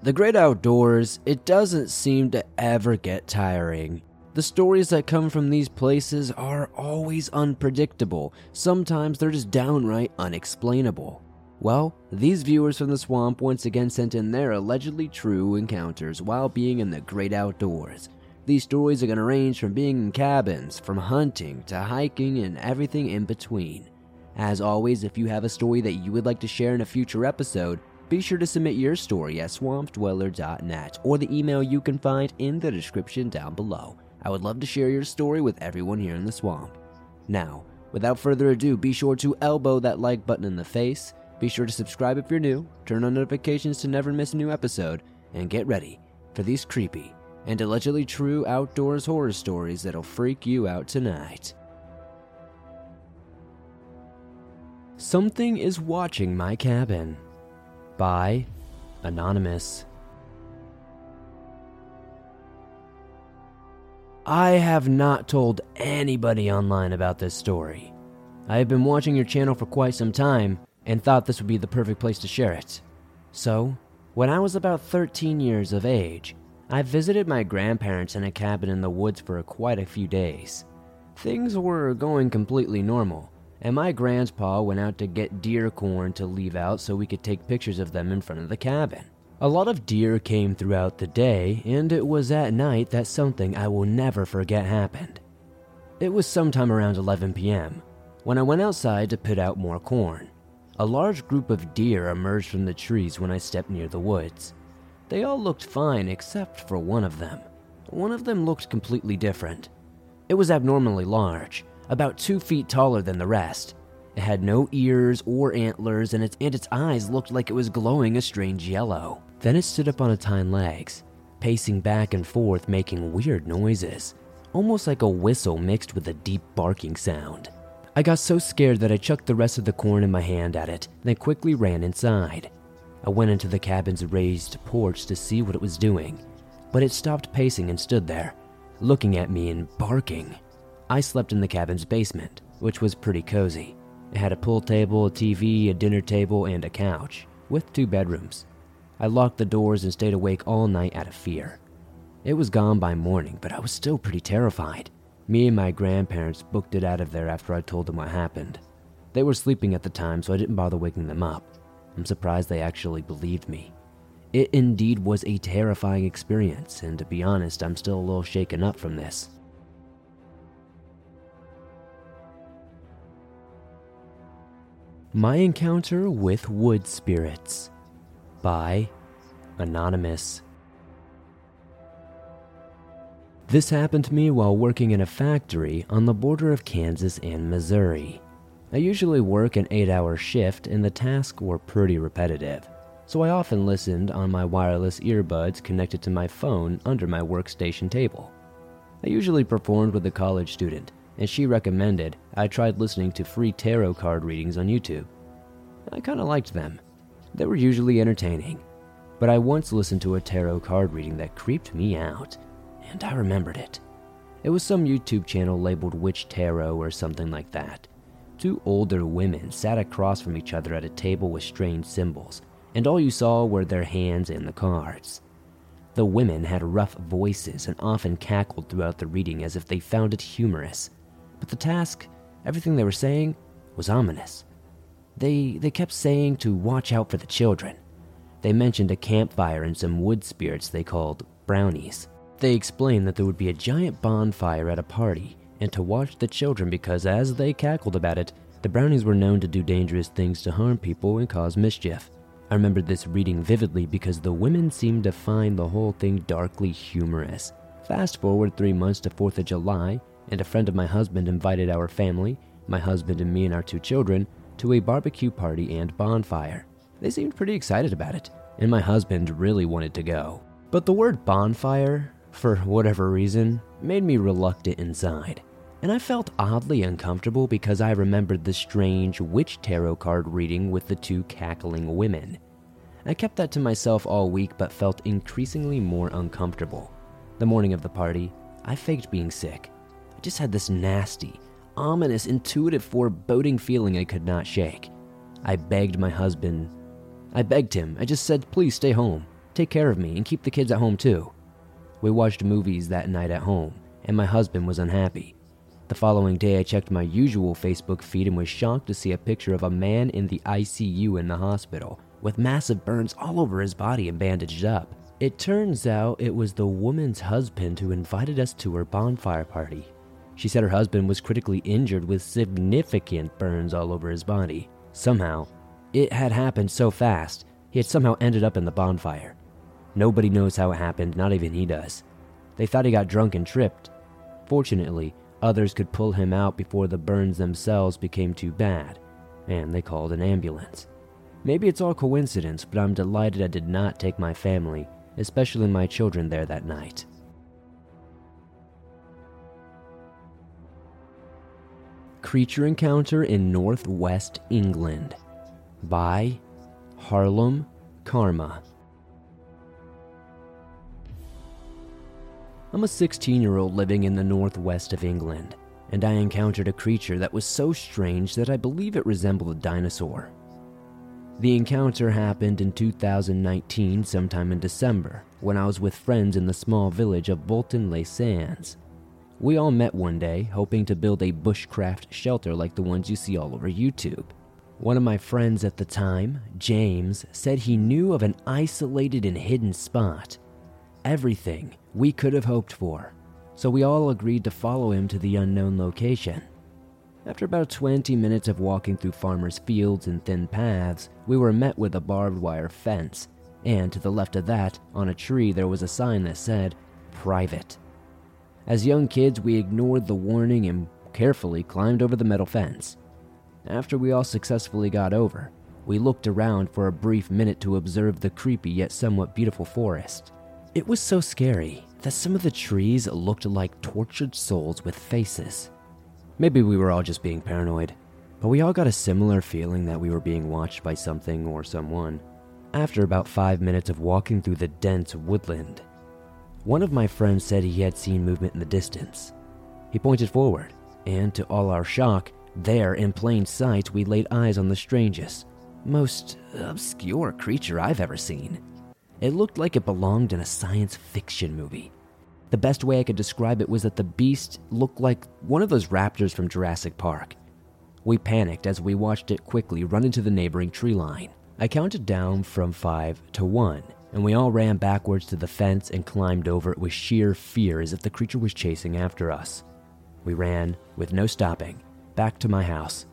The great outdoors, it doesn't seem to ever get tiring. The stories that come from these places are always unpredictable. Sometimes they're just downright unexplainable. Well, these viewers from the swamp once again sent in their allegedly true encounters while being in the great outdoors. These stories are going to range from being in cabins, from hunting to hiking, and everything in between. As always, if you have a story that you would like to share in a future episode, be sure to submit your story at swampdweller.net or the email you can find in the description down below. I would love to share your story with everyone here in the swamp. Now, without further ado, be sure to elbow that like button in the face, be sure to subscribe if you're new, turn on notifications to never miss a new episode, and get ready for these creepy and allegedly true outdoors horror stories that'll freak you out tonight. Something is watching my cabin by Anonymous. I have not told anybody online about this story. I have been watching your channel for quite some time and thought this would be the perfect place to share it. So, when I was about 13 years of age, I visited my grandparents in a cabin in the woods for quite a few days. Things were going completely normal, and my grandpa went out to get deer corn to leave out so we could take pictures of them in front of the cabin. A lot of deer came throughout the day, and it was at night that something I will never forget happened. It was sometime around 11 p.m. when I went outside to put out more corn. A large group of deer emerged from the trees when I stepped near the woods. They all looked fine except for one of them. One of them looked completely different. It was abnormally large, about two feet taller than the rest. It had no ears or antlers, and its, and its eyes looked like it was glowing a strange yellow. Then it stood up on its hind legs, pacing back and forth, making weird noises, almost like a whistle mixed with a deep barking sound. I got so scared that I chucked the rest of the corn in my hand at it, then quickly ran inside. I went into the cabin's raised porch to see what it was doing, but it stopped pacing and stood there, looking at me and barking. I slept in the cabin's basement, which was pretty cozy. It had a pool table, a TV, a dinner table, and a couch, with two bedrooms. I locked the doors and stayed awake all night out of fear. It was gone by morning, but I was still pretty terrified. Me and my grandparents booked it out of there after I told them what happened. They were sleeping at the time, so I didn't bother waking them up. I'm surprised they actually believed me. It indeed was a terrifying experience, and to be honest, I'm still a little shaken up from this. My Encounter with Wood Spirits by Anonymous. This happened to me while working in a factory on the border of Kansas and Missouri. I usually work an 8 hour shift, and the tasks were pretty repetitive, so I often listened on my wireless earbuds connected to my phone under my workstation table. I usually performed with a college student, and she recommended I tried listening to free tarot card readings on YouTube. I kind of liked them. They were usually entertaining, but I once listened to a tarot card reading that creeped me out, and I remembered it. It was some YouTube channel labeled Witch Tarot or something like that. Two older women sat across from each other at a table with strange symbols, and all you saw were their hands and the cards. The women had rough voices and often cackled throughout the reading as if they found it humorous. But the task, everything they were saying, was ominous. They, they kept saying to watch out for the children. They mentioned a campfire and some wood spirits they called brownies. They explained that there would be a giant bonfire at a party and to watch the children because, as they cackled about it, the brownies were known to do dangerous things to harm people and cause mischief. I remember this reading vividly because the women seemed to find the whole thing darkly humorous. Fast forward three months to 4th of July, and a friend of my husband invited our family, my husband and me and our two children, to a barbecue party and bonfire. They seemed pretty excited about it, and my husband really wanted to go. But the word bonfire, for whatever reason, made me reluctant inside and I felt oddly uncomfortable because I remembered the strange witch tarot card reading with the two cackling women. I kept that to myself all week but felt increasingly more uncomfortable. The morning of the party, I faked being sick. I just had this nasty, ominous, intuitive, foreboding feeling I could not shake. I begged my husband. I begged him. I just said, please stay home. Take care of me and keep the kids at home too. We watched movies that night at home, and my husband was unhappy. The following day, I checked my usual Facebook feed and was shocked to see a picture of a man in the ICU in the hospital with massive burns all over his body and bandaged up. It turns out it was the woman's husband who invited us to her bonfire party. She said her husband was critically injured with significant burns all over his body. Somehow, it had happened so fast, he had somehow ended up in the bonfire. Nobody knows how it happened, not even he does. They thought he got drunk and tripped. Fortunately, others could pull him out before the burns themselves became too bad, and they called an ambulance. Maybe it's all coincidence, but I'm delighted I did not take my family, especially my children, there that night. Creature Encounter in Northwest England by Harlem Karma. I'm a 16 year old living in the northwest of England, and I encountered a creature that was so strange that I believe it resembled a dinosaur. The encounter happened in 2019, sometime in December, when I was with friends in the small village of Bolton le Sands. We all met one day, hoping to build a bushcraft shelter like the ones you see all over YouTube. One of my friends at the time, James, said he knew of an isolated and hidden spot. Everything we could have hoped for, so we all agreed to follow him to the unknown location. After about 20 minutes of walking through farmers' fields and thin paths, we were met with a barbed wire fence, and to the left of that, on a tree, there was a sign that said, Private. As young kids, we ignored the warning and carefully climbed over the metal fence. After we all successfully got over, we looked around for a brief minute to observe the creepy yet somewhat beautiful forest. It was so scary that some of the trees looked like tortured souls with faces. Maybe we were all just being paranoid, but we all got a similar feeling that we were being watched by something or someone. After about five minutes of walking through the dense woodland, one of my friends said he had seen movement in the distance. He pointed forward, and to all our shock, there in plain sight we laid eyes on the strangest, most obscure creature I've ever seen. It looked like it belonged in a science fiction movie. The best way I could describe it was that the beast looked like one of those raptors from Jurassic Park. We panicked as we watched it quickly run into the neighboring tree line. I counted down from five to one and we all ran backwards to the fence and climbed over it with sheer fear as if the creature was chasing after us. We ran, with no stopping, back to my house.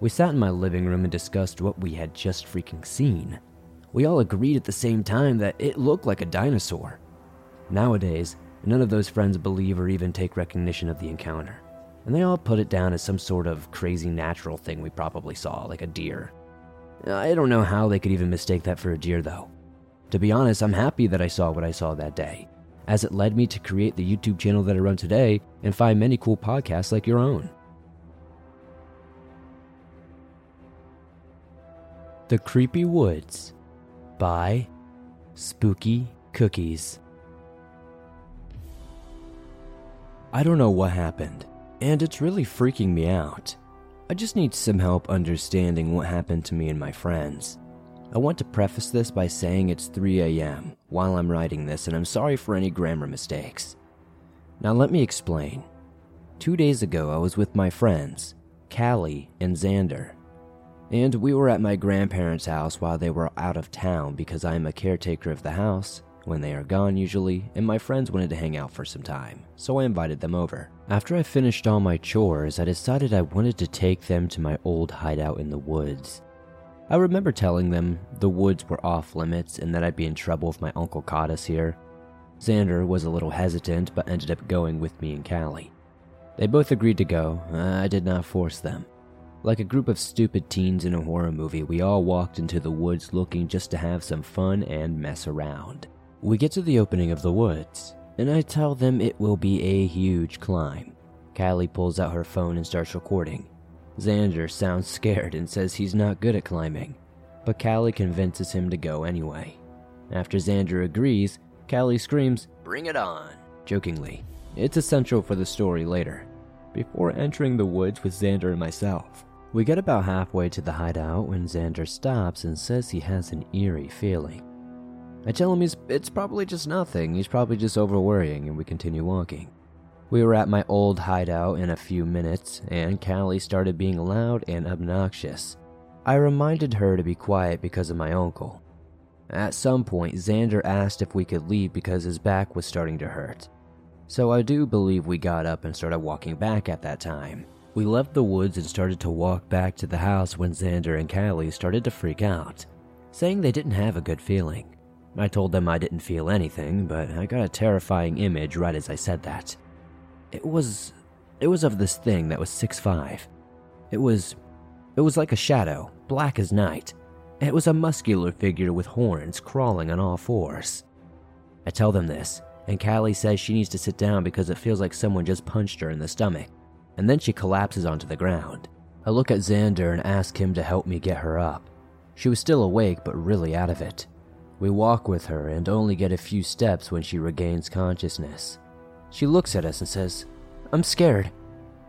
We sat in my living room and discussed what we had just freaking seen. We all agreed at the same time that it looked like a dinosaur. Nowadays, none of those friends believe or even take recognition of the encounter, and they all put it down as some sort of crazy natural thing we probably saw, like a deer. I don't know how they could even mistake that for a deer, though. To be honest, I'm happy that I saw what I saw that day, as it led me to create the YouTube channel that I run today and find many cool podcasts like your own. The Creepy Woods by Spooky Cookies. I don't know what happened, and it's really freaking me out. I just need some help understanding what happened to me and my friends. I want to preface this by saying it's 3 a.m. while I'm writing this, and I'm sorry for any grammar mistakes. Now, let me explain. Two days ago, I was with my friends, Callie and Xander, and we were at my grandparents' house while they were out of town because I am a caretaker of the house when they are gone usually, and my friends wanted to hang out for some time, so I invited them over. After I finished all my chores, I decided I wanted to take them to my old hideout in the woods. I remember telling them the woods were off limits and that I'd be in trouble if my uncle caught us here. Xander was a little hesitant but ended up going with me and Callie. They both agreed to go. I did not force them. Like a group of stupid teens in a horror movie, we all walked into the woods looking just to have some fun and mess around. We get to the opening of the woods, and I tell them it will be a huge climb. Callie pulls out her phone and starts recording. Xander sounds scared and says he's not good at climbing, but Callie convinces him to go anyway. After Xander agrees, Callie screams, Bring it on! jokingly. It's essential for the story later. Before entering the woods with Xander and myself, we get about halfway to the hideout when Xander stops and says he has an eerie feeling. I tell him it's probably just nothing, he's probably just over worrying, and we continue walking. We were at my old hideout in a few minutes, and Callie started being loud and obnoxious. I reminded her to be quiet because of my uncle. At some point, Xander asked if we could leave because his back was starting to hurt. So I do believe we got up and started walking back at that time. We left the woods and started to walk back to the house when Xander and Callie started to freak out, saying they didn't have a good feeling. I told them I didn't feel anything, but I got a terrifying image right as I said that. It was it was of this thing that was six five. It was it was like a shadow, black as night. It was a muscular figure with horns crawling on all fours. I tell them this, and Callie says she needs to sit down because it feels like someone just punched her in the stomach, and then she collapses onto the ground. I look at Xander and ask him to help me get her up. She was still awake, but really out of it. We walk with her and only get a few steps when she regains consciousness. She looks at us and says, I'm scared.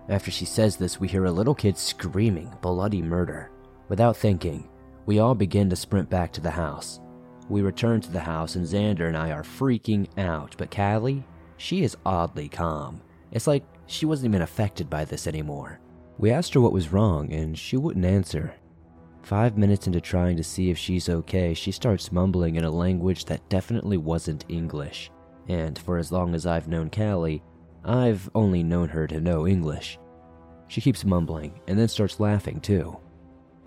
After she says this, we hear a little kid screaming bloody murder. Without thinking, we all begin to sprint back to the house. We return to the house and Xander and I are freaking out, but Callie, she is oddly calm. It's like she wasn't even affected by this anymore. We asked her what was wrong and she wouldn't answer. Five minutes into trying to see if she's okay, she starts mumbling in a language that definitely wasn't English and for as long as I've known Callie, I've only known her to know English. She keeps mumbling and then starts laughing too.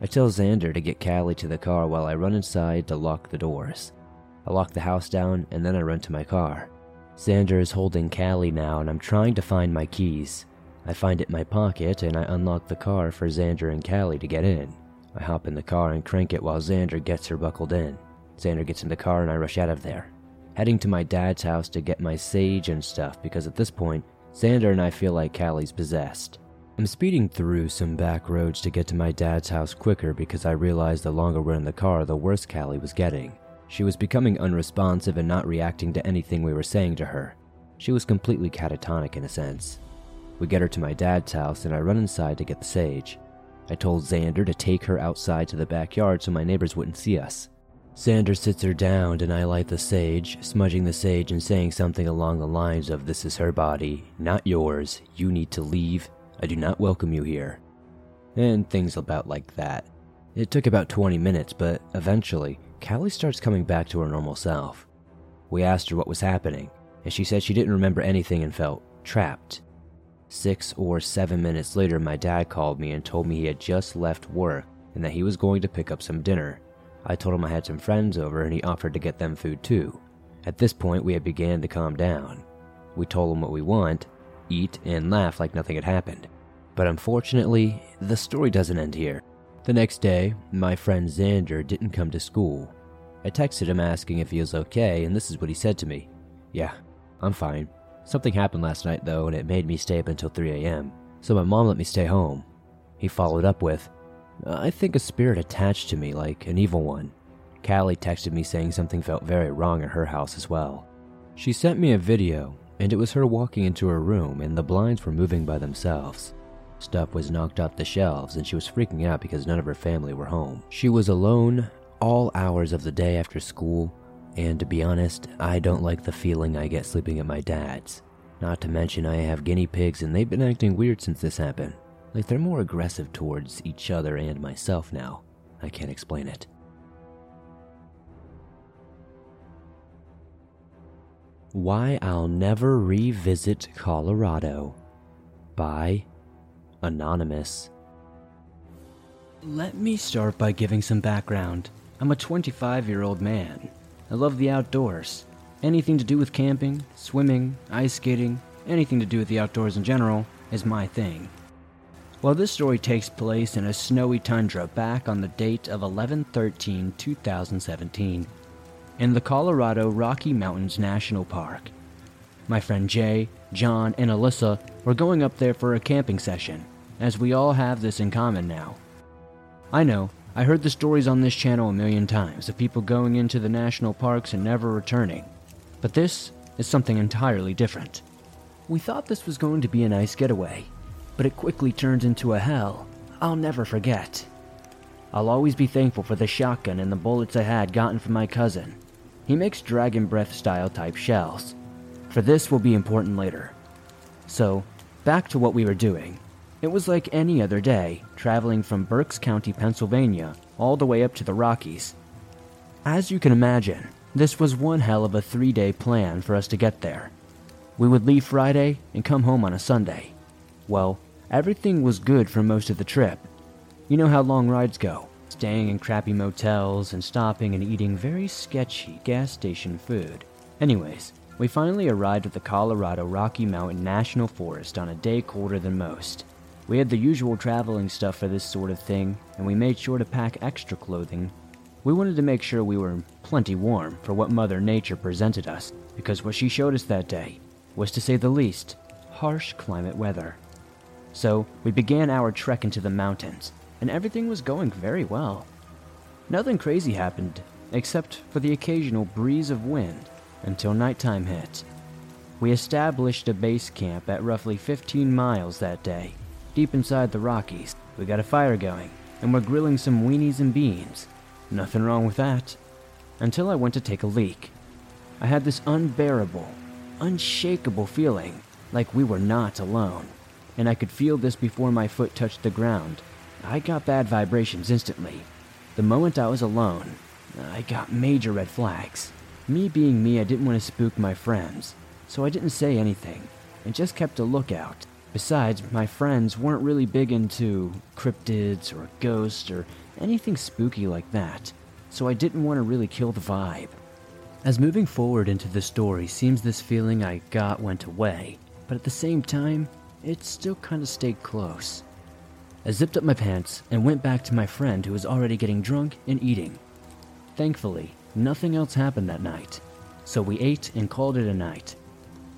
I tell Xander to get Callie to the car while I run inside to lock the doors. I lock the house down and then I run to my car. Xander is holding Callie now and I'm trying to find my keys. I find it in my pocket and I unlock the car for Xander and Callie to get in. I hop in the car and crank it while Xander gets her buckled in. Xander gets in the car and I rush out of there heading to my dad's house to get my sage and stuff because at this point, Xander and I feel like Callie's possessed. I'm speeding through some back roads to get to my dad's house quicker because I realized the longer we're in the car, the worse Callie was getting. She was becoming unresponsive and not reacting to anything we were saying to her. She was completely catatonic in a sense. We get her to my dad's house and I run inside to get the sage. I told Xander to take her outside to the backyard so my neighbors wouldn't see us. Xander sits her down and I light the sage, smudging the sage and saying something along the lines of This is her body, not yours. You need to leave. I do not welcome you here. And things about like that. It took about 20 minutes, but eventually, Callie starts coming back to her normal self. We asked her what was happening, and she said she didn't remember anything and felt trapped. Six or seven minutes later, my dad called me and told me he had just left work and that he was going to pick up some dinner I told him I had some friends over and he offered to get them food too. At this point, we had began to calm down. We told him what we want, eat, and laugh like nothing had happened. But unfortunately, the story doesn't end here. The next day, my friend Xander didn't come to school. I texted him asking if he was okay, and this is what he said to me Yeah, I'm fine. Something happened last night though, and it made me stay up until 3 a.m., so my mom let me stay home. He followed up with, Uh, I think a spirit attached to me like an evil one. Callie texted me saying something felt very wrong at her house as well. She sent me a video, and it was her walking into her room and the blinds were moving by themselves. Stuff was knocked off the shelves and she was freaking out because none of her family were home. She was alone all hours of the day after school, and to be honest, I don't like the feeling I get sleeping at my dad's. Not to mention, I have guinea pigs and they've been acting weird since this happened. Like they're more aggressive towards each other and myself now. I can't explain it. Why I'll Never Revisit Colorado by Anonymous. Let me start by giving some background. I'm a 25 year old man. I love the outdoors. Anything to do with camping, swimming, ice skating, anything to do with the outdoors in general is my thing. Well, this story takes place in a snowy tundra back on the date of 11 13 2017 in the Colorado Rocky Mountains National Park. My friend Jay, John, and Alyssa were going up there for a camping session, as we all have this in common now. I know, I heard the stories on this channel a million times of people going into the national parks and never returning, but this is something entirely different. We thought this was going to be a nice getaway, but it quickly turns into a hell I'll never forget. I'll always be thankful for the shotgun and the bullets I had gotten from my cousin. He makes dragon breath style type shells. For this will be important later. So, back to what we were doing. It was like any other day, traveling from Berks County, Pennsylvania, all the way up to the Rockies. As you can imagine, this was one hell of a three day plan for us to get there. We would leave Friday and come home on a Sunday. Well, everything was good for most of the trip. You know how long rides go staying in crappy motels and stopping and eating very sketchy gas station food. Anyways, we finally arrived at the Colorado Rocky Mountain National Forest on a day colder than most. We had the usual traveling stuff for this sort of thing, and we made sure to pack extra clothing. We wanted to make sure we were plenty warm for what Mother Nature presented us, because what she showed us that day was, to say the least, harsh climate weather. So, we began our trek into the mountains, and everything was going very well. Nothing crazy happened, except for the occasional breeze of wind, until nighttime hit. We established a base camp at roughly 15 miles that day Deep inside the Rockies, we got a fire going, and we're grilling some weenies and beans. Nothing wrong with that. Until I went to take a leak. I had this unbearable, unshakable feeling like we were not alone, and I could feel this before my foot touched the ground. I got bad vibrations instantly. The moment I was alone, I got major red flags. Me being me, I didn't want to spook my friends, so I didn't say anything and just kept a lookout. Besides, my friends weren't really big into cryptids or ghosts or anything spooky like that, so I didn't want to really kill the vibe. As moving forward into the story seems this feeling I got went away, but at the same time, it still kind of stayed close. I zipped up my pants and went back to my friend who was already getting drunk and eating. Thankfully, nothing else happened that night, so we ate and called it a night.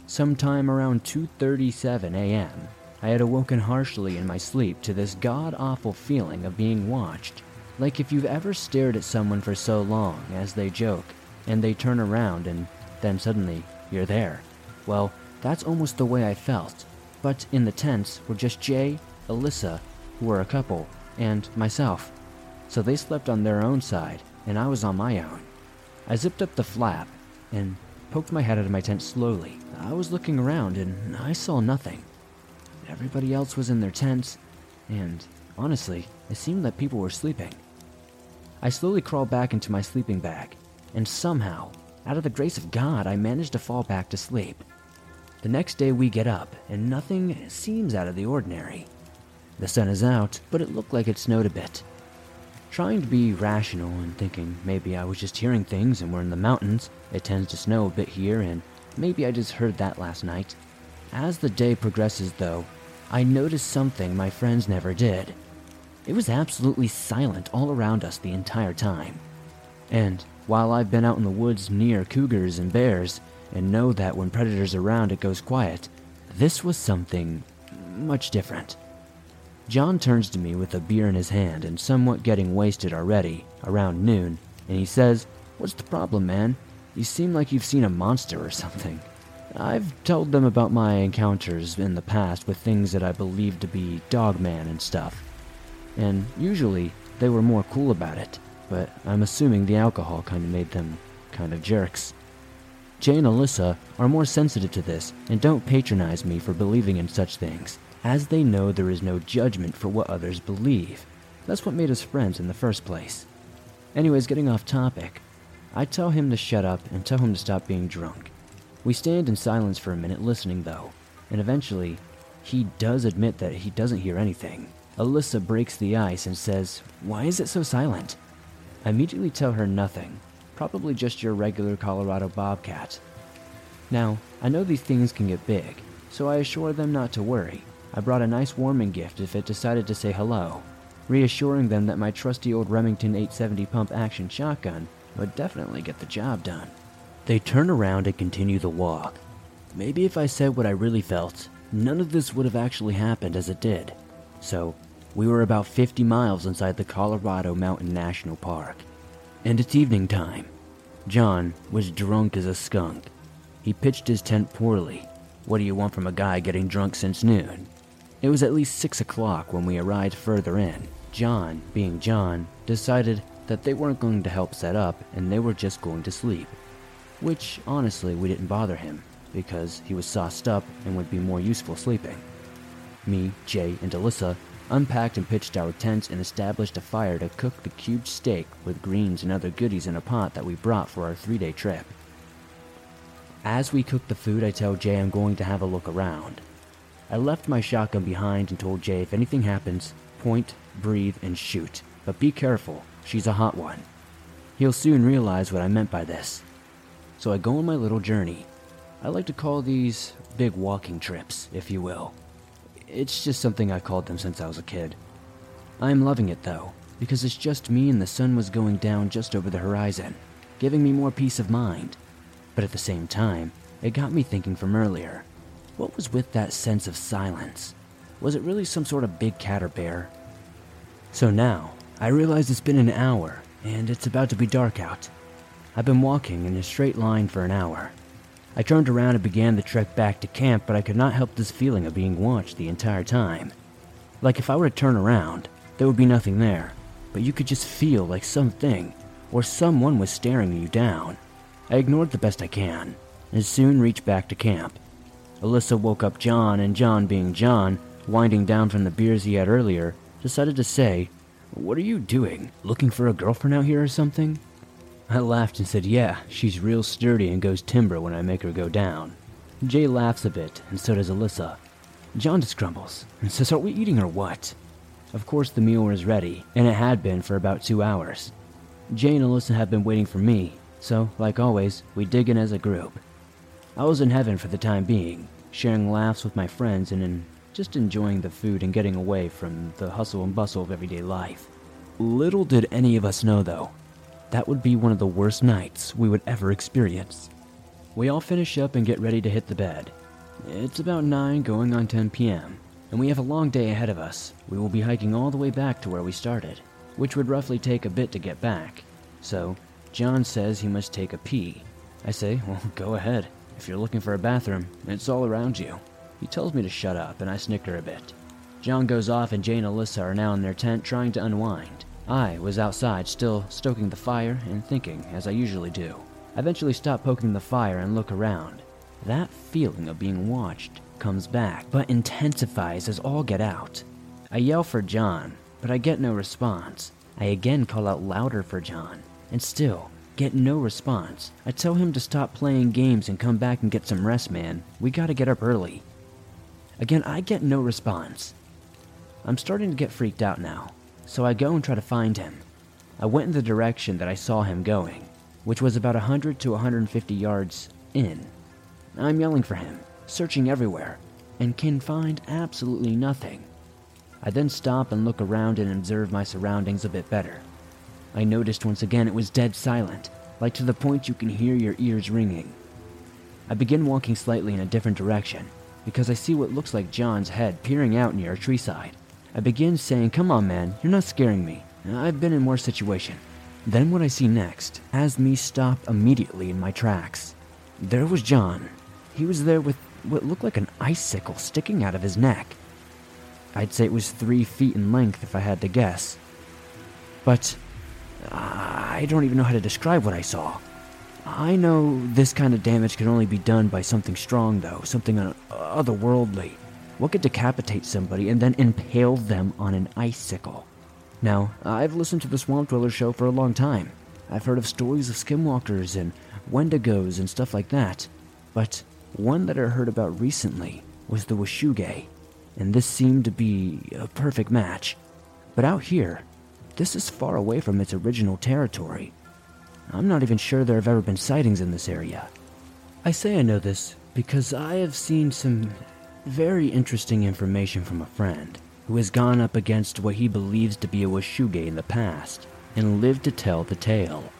Sometime around 2:37 a.m., I had awoken harshly in my sleep to this god-awful feeling of being watched. Like if you've ever stared at someone for so long as they joke and they turn around and then suddenly you're there. Well, that's almost the way I felt. But in the tents were just Jay, Alyssa, who were a couple, and myself. So they slept on their own side, and I was on my own. I zipped up the flap, and poked my head out of my tent slowly. I was looking around and I saw nothing. Everybody else was in their tents, and honestly, it seemed that people were sleeping. I slowly crawled back into my sleeping bag, and somehow, out of the grace of God, I managed to fall back to sleep. The next day we get up, and nothing seems out of the ordinary. The sun is out, but it looked like it snowed a bit. Trying to be rational and thinking maybe I was just hearing things and we're in the mountains, it tends to snow a bit here, and maybe I just heard that last night. As the day progresses, though, I notice something my friends never did. It was absolutely silent all around us the entire time. And while I've been out in the woods near cougars and bears, and know that when predators are around it goes quiet, this was something much different. John turns to me with a beer in his hand and somewhat getting wasted already, around noon, and he says, What's the problem, man? You seem like you've seen a monster or something. I've told them about my encounters in the past with things that I believed to be Dogman and stuff. And usually, they were more cool about it, but I'm assuming the alcohol kind of made them kind of jerks. Jay and Alyssa are more sensitive to this and don't patronize me for believing in such things as they know there is no judgment for what others believe. That's what made us friends in the first place. Anyways, getting off topic, I tell him to shut up and tell him to stop being drunk. We stand in silence for a minute listening though, and eventually, he does admit that he doesn't hear anything. Alyssa breaks the ice and says, Why is it so silent? I immediately tell her nothing, probably just your regular Colorado bobcat. Now, I know these things can get big, so I assure them not to worry. I brought a nice warming gift if it decided to say hello, reassuring them that my trusty old Remington 870 pump action shotgun would definitely get the job done. They turn around and continue the walk. Maybe if I said what I really felt, none of this would have actually happened as it did. So, we were about 50 miles inside the Colorado Mountain National Park. And it's evening time. John was drunk as a skunk. He pitched his tent poorly. What do you want from a guy getting drunk since noon? It was at least six o'clock when we arrived further in. John, being John, decided that they weren't going to help set up and they were just going to sleep. which honestly we didn't bother him because he was sauced up and would be more useful sleeping. Me, Jay, and Alyssa unpacked and pitched our tents and established a fire to cook the cubed steak with greens and other goodies in a pot that we brought for our three day trip. As we cook the food, I tell Jay I'm going to have a look around. I left my shotgun behind and told Jay if anything happens, point, breathe, and shoot. But be careful, she's a hot one. He'll soon realize what I meant by this. So I go on my little journey. I like to call these big walking trips, if you will. It's just something I called them since I was a kid. I'm loving it though, because it's just me and the sun was going down just over the horizon, giving me more peace of mind. But at the same time, it got me thinking from earlier. What was with that sense of silence? Was it really some sort of big cat or bear? So now, I realize it's been an hour, and it's about to be dark out. I've been walking in a straight line for an hour. I turned around and began the trek back to camp, but I could not help this feeling of being watched the entire time. Like if I were to turn around, there would be nothing there, but you could just feel like something or someone was staring you down. I ignored the best I can, and soon reached back to camp. Alyssa woke up John, and John, being John, winding down from the beers he had earlier, decided to say, What are you doing? Looking for a girlfriend out here or something? I laughed and said, Yeah, she's real sturdy and goes timber when I make her go down. Jay laughs a bit, and so does Alyssa. John just grumbles and says, Are we eating or what? Of course, the meal was ready, and it had been for about two hours. Jay and Alyssa had been waiting for me, so, like always, we dig in as a group. I was in heaven for the time being, sharing laughs with my friends and in just enjoying the food and getting away from the hustle and bustle of everyday life. Little did any of us know, though, that would be one of the worst nights we would ever experience. We all finish up and get ready to hit the bed. It's about 9 going on 10 p.m., and we have a long day ahead of us. We will be hiking all the way back to where we started, which would roughly take a bit to get back. So, John says he must take a pee. I say, well, go ahead. If you're looking for a bathroom, it's all around you. He tells me to shut up, and I snicker a bit. John goes off, and Jane and Alyssa are now in their tent trying to unwind. I was outside, still stoking the fire and thinking, as I usually do. I eventually stop poking the fire and look around. That feeling of being watched comes back, but intensifies as all get out. I yell for John, but I get no response. I again call out louder for John, and still get no response. I tell him to stop playing games and come back and get some rest, man. We gotta get up early. Again, I get no response. I'm starting to get freaked out now so I go and try to find him. I went in the direction that I saw him going, which was about 100 to 150 yards in. I'm yelling for him, searching everywhere, and can find absolutely nothing. I then stop and look around and observe my surroundings a bit better. I noticed once again it was dead silent, like to the point you can hear your ears ringing. I begin walking slightly in a different direction because I see what looks like John's head peering out near a tree side. I begin saying, Come on, man, you're not scaring me. I've been in worse situations. Then what I see next has me stop immediately in my tracks. There was John. He was there with what looked like an icicle sticking out of his neck. I'd say it was three feet in length if I had to guess. But uh, I don't even know how to describe what I saw. I know this kind of damage can only be done by something strong, though, something otherworldly. What could decapitate somebody and then impale them on an icicle? Now, I've listened to the Swamp Dweller show for a long time. I've heard of stories of skinwalkers and wendigos and stuff like that. But one that I heard about recently was the Wechuge, and this seemed to be a perfect match. But out here, this is far away from its original territory. I'm not even sure there have ever been sightings in this area. I say I know this because I have seen some very interesting information from a friend who has gone up against what he believes to be a Wechuge in the past and lived to tell the tale.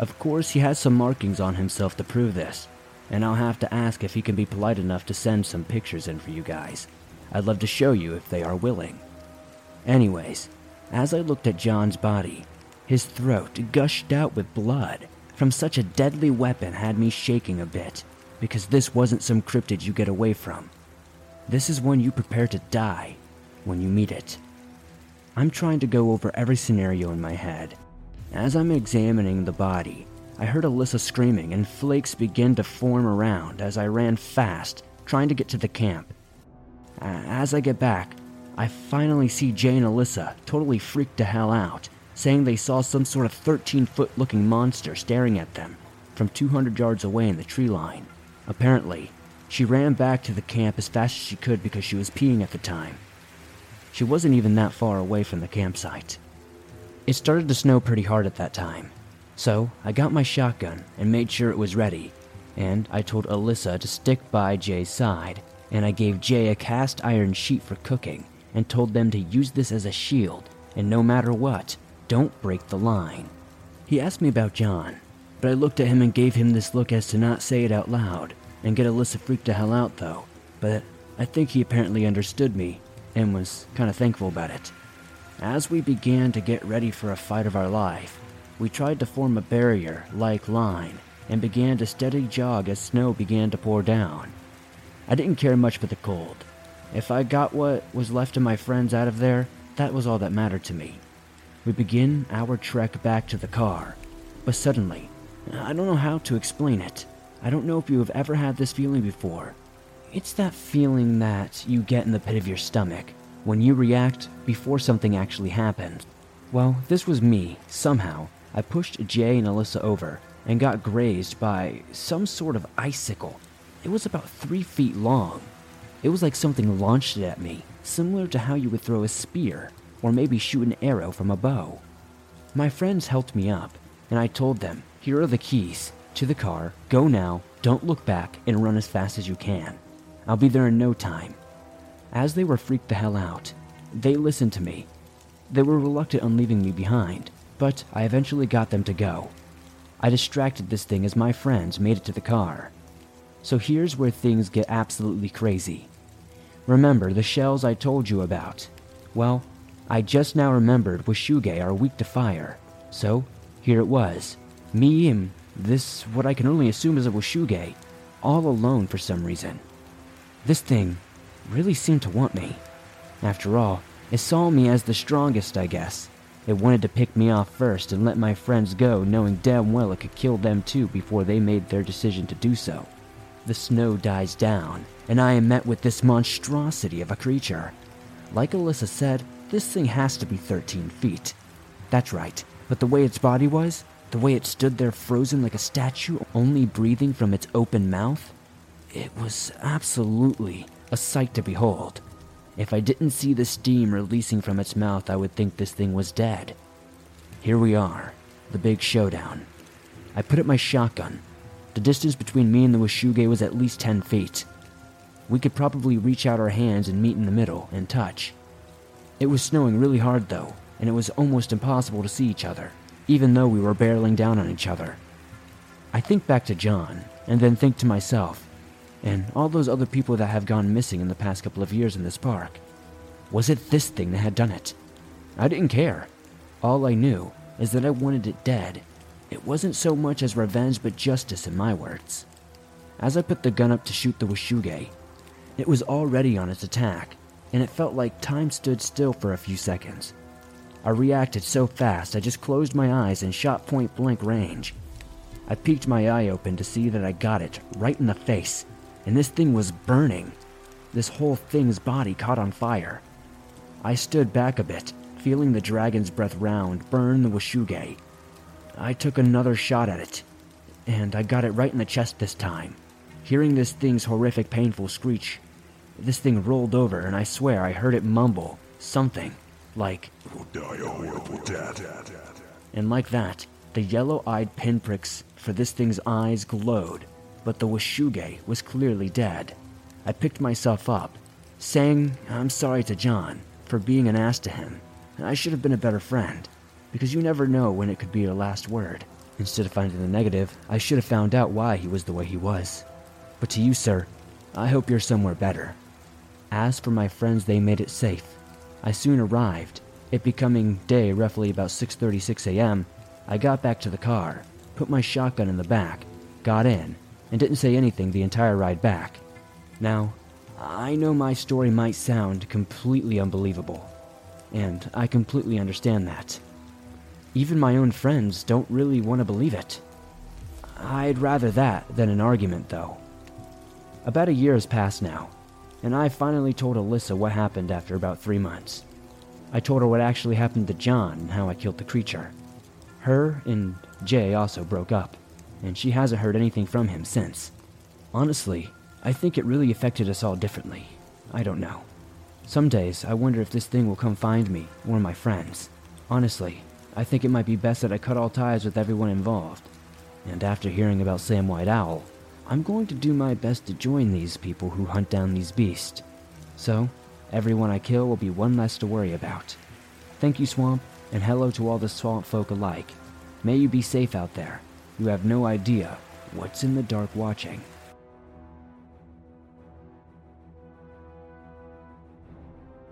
Of course, he has some markings on himself to prove this, and I'll have to ask if he can be polite enough to send some pictures in for you guys. I'd love to show you if they are willing. Anyways, as I looked at John's body, his throat gushed out with blood from such a deadly weapon had me shaking a bit, because this wasn't some cryptid you get away from. This is when you prepare to die when you meet it. I'm trying to go over every scenario in my head. As I'm examining the body, I heard Alyssa screaming, and flakes began to form around as I ran fast, trying to get to the camp. As I get back, I finally see Jay and Alyssa totally freaked the hell out, saying they saw some sort of 13 foot looking monster staring at them from 200 yards away in the tree line. Apparently, she ran back to the camp as fast as she could because she was peeing at the time. She wasn't even that far away from the campsite. It started to snow pretty hard at that time, so I got my shotgun and made sure it was ready, and I told Alyssa to stick by Jay's side, and I gave Jay a cast iron sheet for cooking and told them to use this as a shield, and no matter what, don't break the line. He asked me about John, but I looked at him and gave him this look as to not say it out loud and get Alyssa freaked the hell out though. But I think he apparently understood me and was kind of thankful about it. As we began to get ready for a fight of our life, we tried to form a barrier like line and began to steady jog as snow began to pour down. I didn't care much for the cold, if I got what was left of my friends out of there, that was all that mattered to me. We begin our trek back to the car, but suddenly, I don't know how to explain it. I don't know if you have ever had this feeling before. It's that feeling that you get in the pit of your stomach when you react before something actually happens. Well, this was me, somehow. I pushed Jay and Alyssa over and got grazed by some sort of icicle. It was about three feet long it was like something launched it at me, similar to how you would throw a spear, or maybe shoot an arrow from a bow. My friends helped me up, and I told them, Here are the keys to the car, go now, don't look back, and run as fast as you can. I'll be there in no time. As they were freaked the hell out, they listened to me. They were reluctant on leaving me behind, but I eventually got them to go. I distracted this thing as my friends made it to the car. So here's where things get absolutely crazy. Remember the shells I told you about? Well, I just now remembered Wechuge are weak to fire. So, here it was. Me and this, what I can only assume is a Wechuge, all alone for some reason. This thing really seemed to want me. After all, it saw me as the strongest, I guess. It wanted to pick me off first and let my friends go, knowing damn well it could kill them too before they made their decision to do so. The snow dies down, and I am met with this monstrosity of a creature. Like Alyssa said, this thing has to be 13 feet. That's right, but the way its body was, the way it stood there frozen like a statue, only breathing from its open mouth, it was absolutely a sight to behold. If I didn't see the steam releasing from its mouth, I would think this thing was dead. Here we are, the big showdown. I put up my shotgun, the distance between me and the Wechuge was at least 10 feet. We could probably reach out our hands and meet in the middle and touch. It was snowing really hard though, and it was almost impossible to see each other, even though we were barreling down on each other. I think back to John, and then think to myself, and all those other people that have gone missing in the past couple of years in this park. Was it this thing that had done it? I didn't care. All I knew is that I wanted it dead it wasn't so much as revenge but justice in my words. As I put the gun up to shoot the Wechuge, it was already on its attack, and it felt like time stood still for a few seconds. I reacted so fast I just closed my eyes and shot point blank range. I peeked my eye open to see that I got it right in the face, and this thing was burning. This whole thing's body caught on fire. I stood back a bit, feeling the dragon's breath round burn the Wechuge, I took another shot at it, and I got it right in the chest this time. Hearing this thing's horrific, painful screech, this thing rolled over, and I swear I heard it mumble something like, You'll die a horrible death. And like that, the yellow eyed pinpricks for this thing's eyes glowed, but the Wechuge was clearly dead. I picked myself up, saying I'm sorry to John for being an ass to him. I should have been a better friend because you never know when it could be your last word. Instead of finding the negative, I should have found out why he was the way he was. But to you, sir, I hope you're somewhere better. As for my friends, they made it safe. I soon arrived. It becoming day roughly about 6:36 a.m., I got back to the car, put my shotgun in the back, got in, and didn't say anything the entire ride back. Now, I know my story might sound completely unbelievable, and I completely understand that. Even my own friends don't really want to believe it. I'd rather that than an argument, though. About a year has passed now, and I finally told Alyssa what happened after about three months. I told her what actually happened to John and how I killed the creature. Her and Jay also broke up, and she hasn't heard anything from him since. Honestly, I think it really affected us all differently. I don't know. Some days, I wonder if this thing will come find me or my friends. Honestly, I think it might be best that I cut all ties with everyone involved. And after hearing about Sam White Owl, I'm going to do my best to join these people who hunt down these beasts. So, everyone I kill will be one less to worry about. Thank you, Swamp, and hello to all the swamp folk alike. May you be safe out there. You have no idea what's in the dark watching.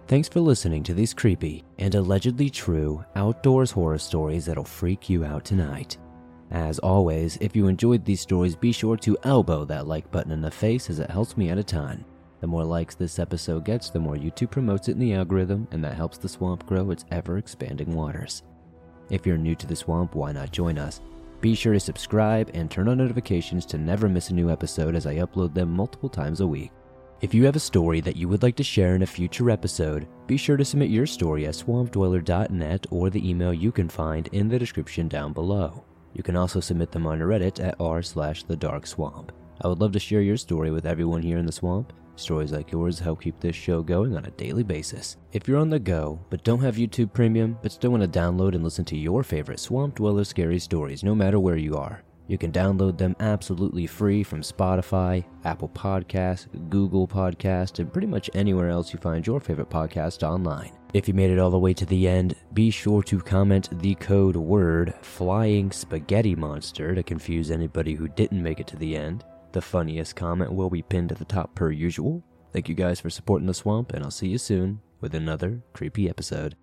Thanks for listening to these creepy and allegedly true outdoors horror stories that'll freak you out tonight. As always, if you enjoyed these stories, be sure to elbow that like button in the face as it helps me out a ton. The more likes this episode gets, the more YouTube promotes it in the algorithm, and that helps the swamp grow its ever expanding waters. If you're new to the swamp, why not join us? Be sure to subscribe and turn on notifications to never miss a new episode as I upload them multiple times a week. If you have a story that you would like to share in a future episode, be sure to submit your story at swampdweller.net or the email you can find in the description down below. You can also submit them on Reddit at r slash the dark swamp. I would love to share your story with everyone here in the swamp. Stories like yours help keep this show going on a daily basis. If you're on the go, but don't have YouTube Premium, but still want to download and listen to your favorite Swamp Dweller scary stories no matter where you are, you can download them absolutely free from Spotify, Apple Podcasts, Google Podcasts, and pretty much anywhere else you find your favorite podcast online. If you made it all the way to the end, be sure to comment the code word Flying Spaghetti Monster to confuse anybody who didn't make it to the end. The funniest comment will be pinned at the top per usual. Thank you guys for supporting the swamp, and I'll see you soon with another creepy episode.